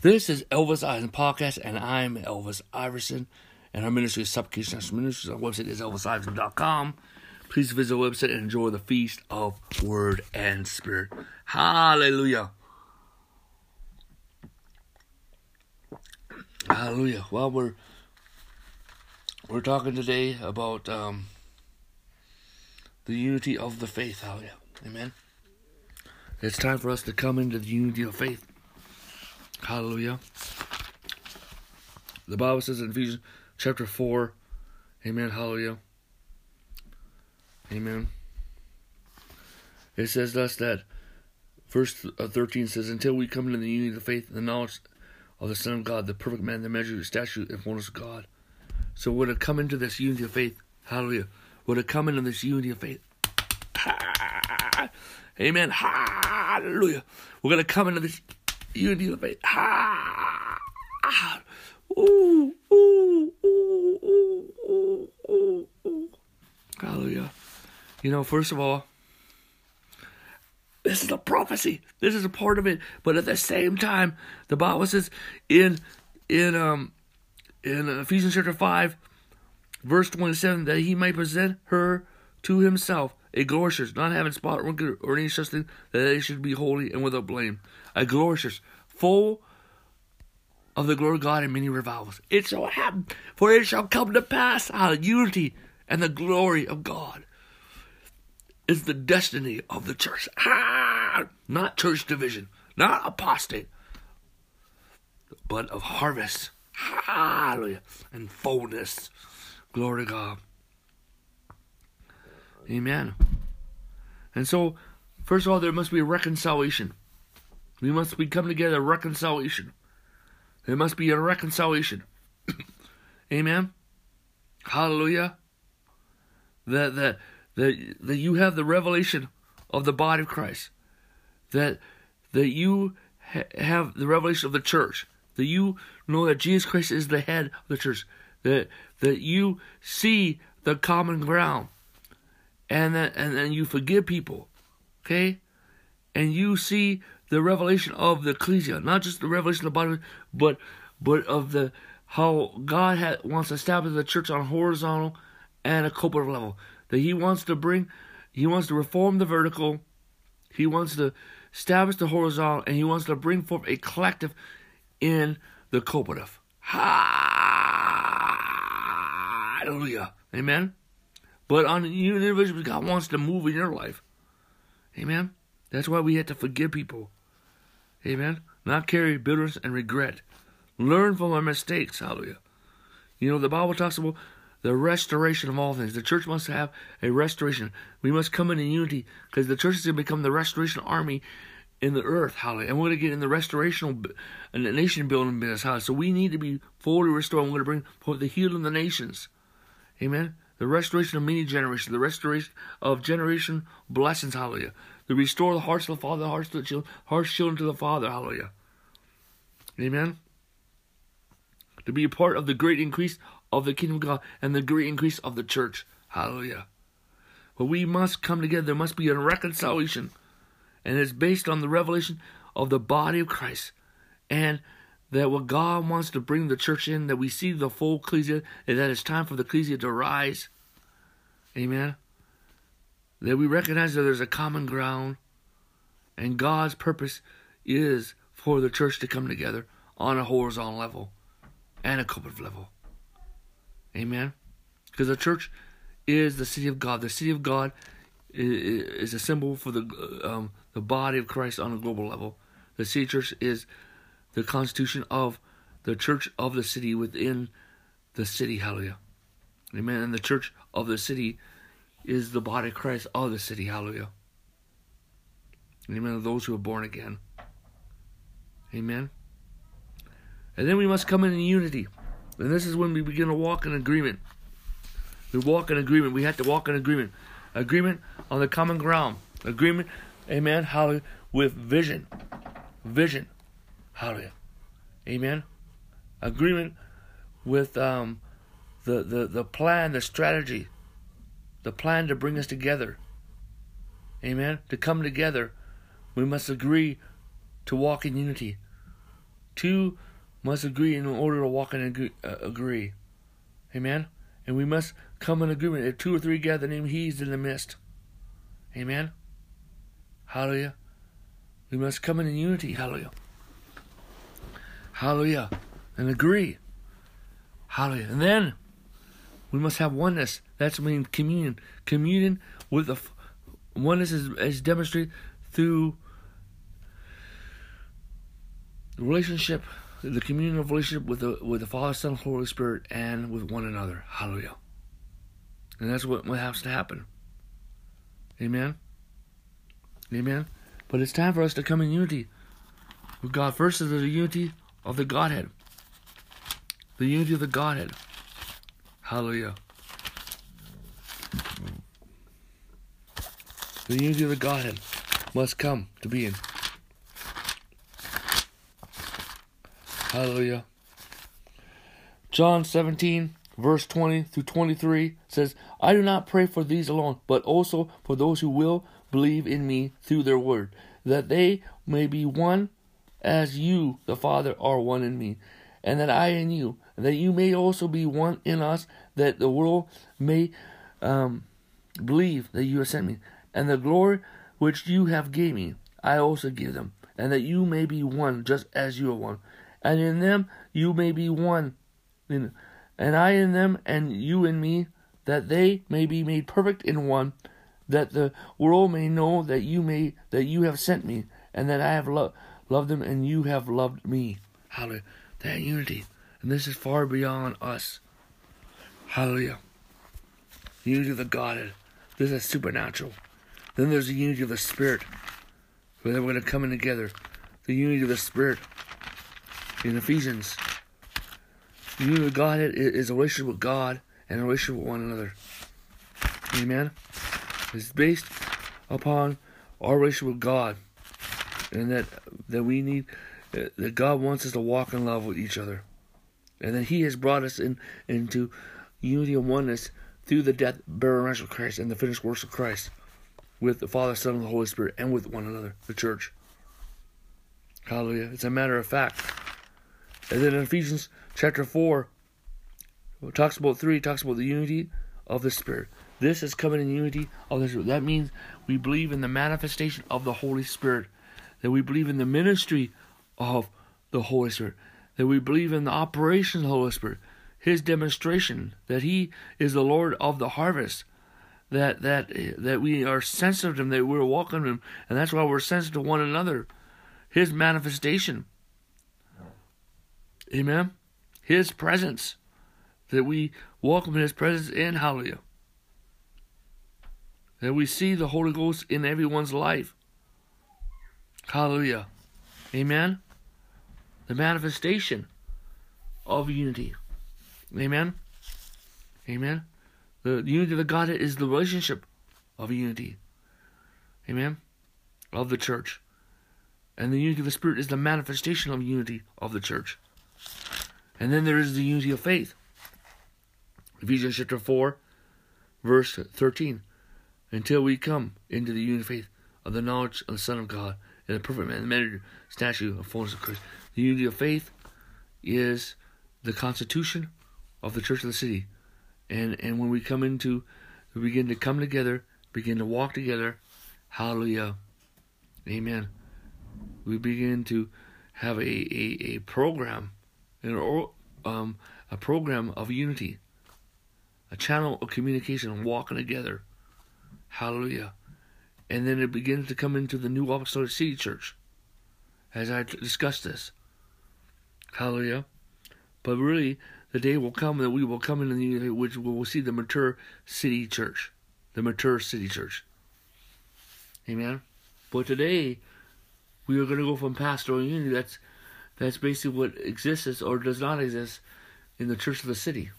This is Elvis Iverson Podcast, and I'm Elvis Iverson. And our ministry is Supplication National Ministries. Our website is elvisiverson.com. Please visit our website and enjoy the feast of Word and Spirit. Hallelujah. Hallelujah. Well, we're we're talking today about um, the unity of the faith. Hallelujah. Amen. It's time for us to come into the unity of faith. Hallelujah. The Bible says in Ephesians chapter 4, Amen. Hallelujah. Amen. It says thus that verse uh, 13 says, Until we come into the unity of faith and the knowledge of the Son of God, the perfect man, the measure, the statute, and fullness of God. So we're to come into this unity of faith. Hallelujah. We're to come into this unity of faith. Amen. Hallelujah. We're going to come into this unity of faith. Ha! Ooh, ooh, ooh, ooh, ooh, ooh, ooh. Hallelujah. You know, first of all, this is a prophecy. This is a part of it. But at the same time, the Bible says in in um in Ephesians chapter five, verse twenty seven, that he might present her to himself a glorious not having spot or, or any such thing, that they should be holy and without blame. A glorious full of the glory of God in many revivals. It shall happen, for it shall come to pass out of unity and the glory of God is the destiny of the church. Ah, not church division, not apostate, but of harvest. Hallelujah. And fullness. Glory to God. Amen. And so, first of all, there must be reconciliation. We must be come together, reconciliation. There must be a reconciliation. Amen. Hallelujah. That that that that you have the revelation of the body of Christ. That that you ha- have the revelation of the church. That you know that Jesus Christ is the head of the church. That that you see the common ground and then and then you forgive people, okay? And you see the revelation of the ecclesia, not just the revelation of the body, but but of the how God had, wants to establish the church on a horizontal and a corporate level. That He wants to bring, He wants to reform the vertical, He wants to establish the horizontal, and He wants to bring forth a collective in the cooperative. Hallelujah. Amen. But on you individual, God wants to move in your life. Amen. That's why we have to forgive people. Amen. Not carry bitterness and regret. Learn from our mistakes. Hallelujah. You know, the Bible talks about the restoration of all things. The church must have a restoration. We must come in unity because the church is going to become the restoration army in the earth. Hallelujah. And we're going to get in the restoration and the nation building business. Hallelujah. So we need to be fully restored. We're going to bring forth the healing of the nations. Amen the restoration of many generations, the restoration of generation blessings, hallelujah. The restore the hearts of the Father, the hearts of the children, hearts children to the Father, hallelujah. Amen. To be a part of the great increase of the kingdom of God and the great increase of the church, hallelujah. But we must come together. There must be a reconciliation, and it's based on the revelation of the body of Christ and that what God wants to bring the church in, that we see the full ecclesia, and that it's time for the ecclesia to rise. Amen. That we recognize that there's a common ground, and God's purpose is for the church to come together on a horizontal level and a corporate level. Amen. Because the church is the city of God. The city of God is a symbol for the um, the body of Christ on a global level. The city church is the constitution of the church of the city within the city. Hallelujah. Amen. And the church of the city is the body of Christ of the city. Hallelujah. Amen. Those who are born again. Amen. And then we must come in unity. And this is when we begin to walk in agreement. We walk in agreement. We have to walk in agreement. Agreement on the common ground. Agreement, amen, hallelujah, with vision. Vision. Hallelujah. Amen. Agreement with um, the, the, the plan, the strategy, the plan to bring us together. Amen. To come together, we must agree to walk in unity, Two must agree in order to walk and uh, agree. Amen. And we must come in agreement. If two or three gather name, He's in the midst. Amen. Hallelujah. We must come in unity. Hallelujah. Hallelujah. And agree. Hallelujah. And then we must have oneness. That's mean communion. Communion with the oneness is, is demonstrated through the relationship, the communion of relationship with the with the Father, Son, Holy Spirit, and with one another. Hallelujah. And that's what, what has to happen. Amen. Amen. But it's time for us to come in unity with God. First is the unity of the Godhead. The unity of the Godhead. Hallelujah. The unity of the Godhead must come to being. Hallelujah. John 17, verse 20 through 23 says, I do not pray for these alone, but also for those who will believe in me through their word, that they may be one as you, the Father, are one in me, and that I in you, that you may also be one in us, that the world may um, believe that you have sent me. And the glory which you have gave me, I also give them, and that you may be one, just as you are one. And in them you may be one, and I in them, and you in me, that they may be made perfect in one, that the world may know that you may that you have sent me, and that I have lo- loved them, and you have loved me. Hallelujah. That unity, and this is far beyond us. Hallelujah. The unity of the Godhead. This is supernatural. Then there's the unity of the Spirit. Where they're going to come in together. The unity of the Spirit. In Ephesians. The unity of Godhead is a relationship with God and a relationship with one another. Amen. It's based upon our relationship with God. And that that we need uh, that God wants us to walk in love with each other. And that He has brought us in into unity and oneness through the death, burial, and resurrection of Christ and the finished works of Christ with the Father, Son, and the Holy Spirit, and with one another, the church. Hallelujah. It's a matter of fact. And then in Ephesians chapter 4, it talks about 3, it talks about the unity of the Spirit. This is coming in unity of the Spirit. That means we believe in the manifestation of the Holy Spirit, that we believe in the ministry of the Holy Spirit, that we believe in the operation of the Holy Spirit, His demonstration that He is the Lord of the harvest, that that that we are sensitive to him, that we're walking him, and that's why we're sensitive to one another. His manifestation. Amen. His presence. That we welcome his presence in hallelujah. That we see the Holy Ghost in everyone's life. Hallelujah. Amen. The manifestation of unity. Amen. Amen. The unity of the Godhead is the relationship of unity. Amen? Of the church. And the unity of the Spirit is the manifestation of unity of the church. And then there is the unity of faith. Ephesians chapter 4, verse 13. Until we come into the unity of faith of the knowledge of the Son of God and the perfect man, the measure, statue of fullness of Christ. The unity of faith is the constitution of the church of the city and and when we come into we begin to come together begin to walk together hallelujah amen we begin to have a a, a program an um a program of unity a channel of communication walking together hallelujah and then it begins to come into the new apostolic city church as i discussed this hallelujah but really the day will come that we will come into the which we will see the mature city church. The mature city church. Amen. But today we are going to go from pastoral unity. That's that's basically what exists or does not exist in the church of the city.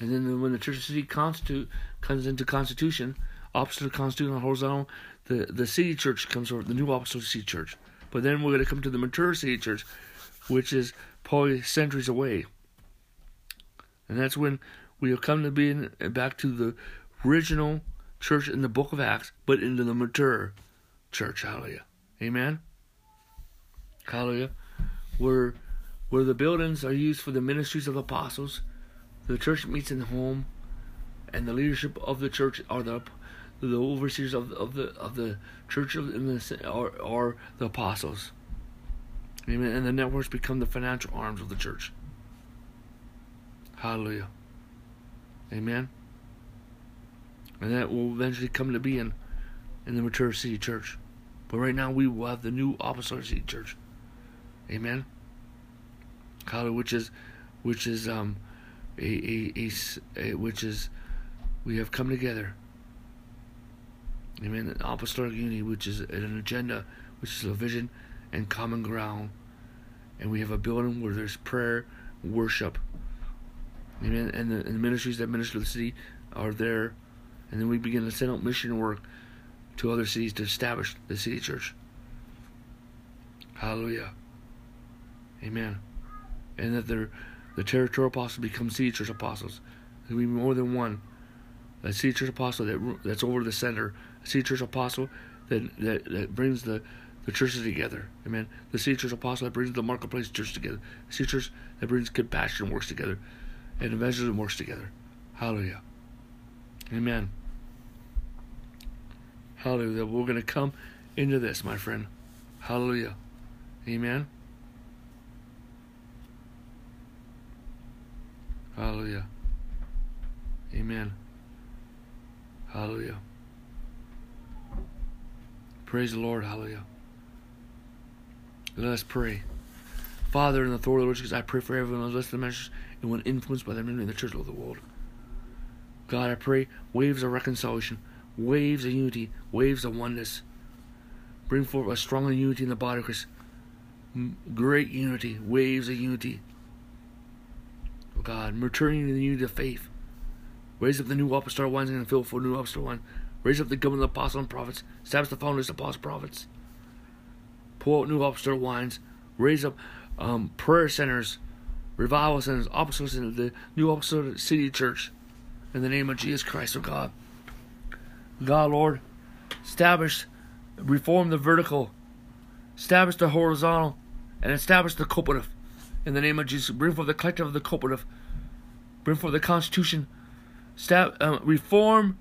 And then when the church of the city constitute comes into constitution, opposite of constitution horizontal, the, the city church comes over, the new apostolic city church. But then we're going to come to the mature city church, which is probably centuries away. And that's when we'll come to be in, back to the original church in the book of Acts, but into the mature church. Hallelujah. Amen. Hallelujah. where where the buildings are used for the ministries of the apostles, the church meets in the home, and the leadership of the church are the the overseers of, of the of the church of in the are, are the apostles. Amen. And the networks become the financial arms of the church. Hallelujah. Amen. And that will eventually come to be in in the mature city church. But right now we will have the new apostolic city church. Amen. Hallelujah, which is which is um a, a, a, a which is we have come together. Amen. An apostolic unity, which is an agenda, which is a vision and common ground. And we have a building where there's prayer, worship. Amen. And the, and the ministries that minister to the city are there. And then we begin to send out mission work to other cities to establish the city church. Hallelujah. Amen. And that the territorial apostles become city church apostles. There will be more than one. A city church apostle that that's over the center. A city church apostle that that, that brings the the churches together. Amen. The city church apostle that brings the marketplace church together. The city church that brings compassion works together. And evangelism works together. Hallelujah. Amen. Hallelujah. We're going to come into this, my friend. Hallelujah. Amen. Hallelujah. Amen. Hallelujah. Praise the Lord. Hallelujah. Let us pray. Father, in the authority of the Lord Jesus, I pray for everyone who's listening to the message and when influenced by them in the church of the world. God, I pray waves of reconciliation, waves of unity, waves of oneness. Bring forth a stronger unity in the body of Christ. Great unity, waves of unity. Oh God, maturing in the unity of faith. Raise up the new apostolic ones and fill for new apostolic one. Raise up the government of the apostles and prophets. Establish the founders of apostles and prophets. Pull out new apostolic wines. Raise up um, prayer centers, revival centers, apostolic in the new apostolic city church. In the name of Jesus Christ, oh God. God, Lord, establish, reform the vertical, establish the horizontal, and establish the cooperative. In the name of Jesus, bring forth the collective of the cooperative. Bring forth the constitution. Stab, uh, reform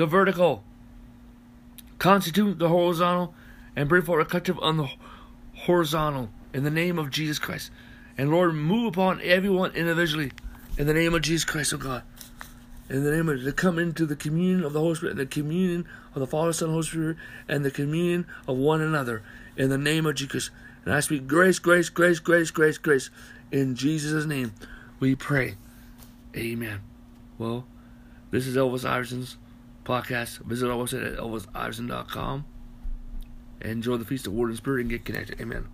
the vertical. Constitute the horizontal and bring forth a collective on the horizontal in the name of Jesus Christ. And Lord, move upon everyone individually in the name of Jesus Christ, oh God. In the name of to come into the communion of the Holy Spirit, and the communion of the Father, Son, Holy Spirit, and the communion of one another in the name of Jesus. And I speak grace, grace, grace, grace, grace, grace. In Jesus' name we pray. Amen. Well, this is Elvis Iverson's podcast. Visit our website at elvisiverson.com. Enjoy the Feast of Word and Spirit and get connected. Amen.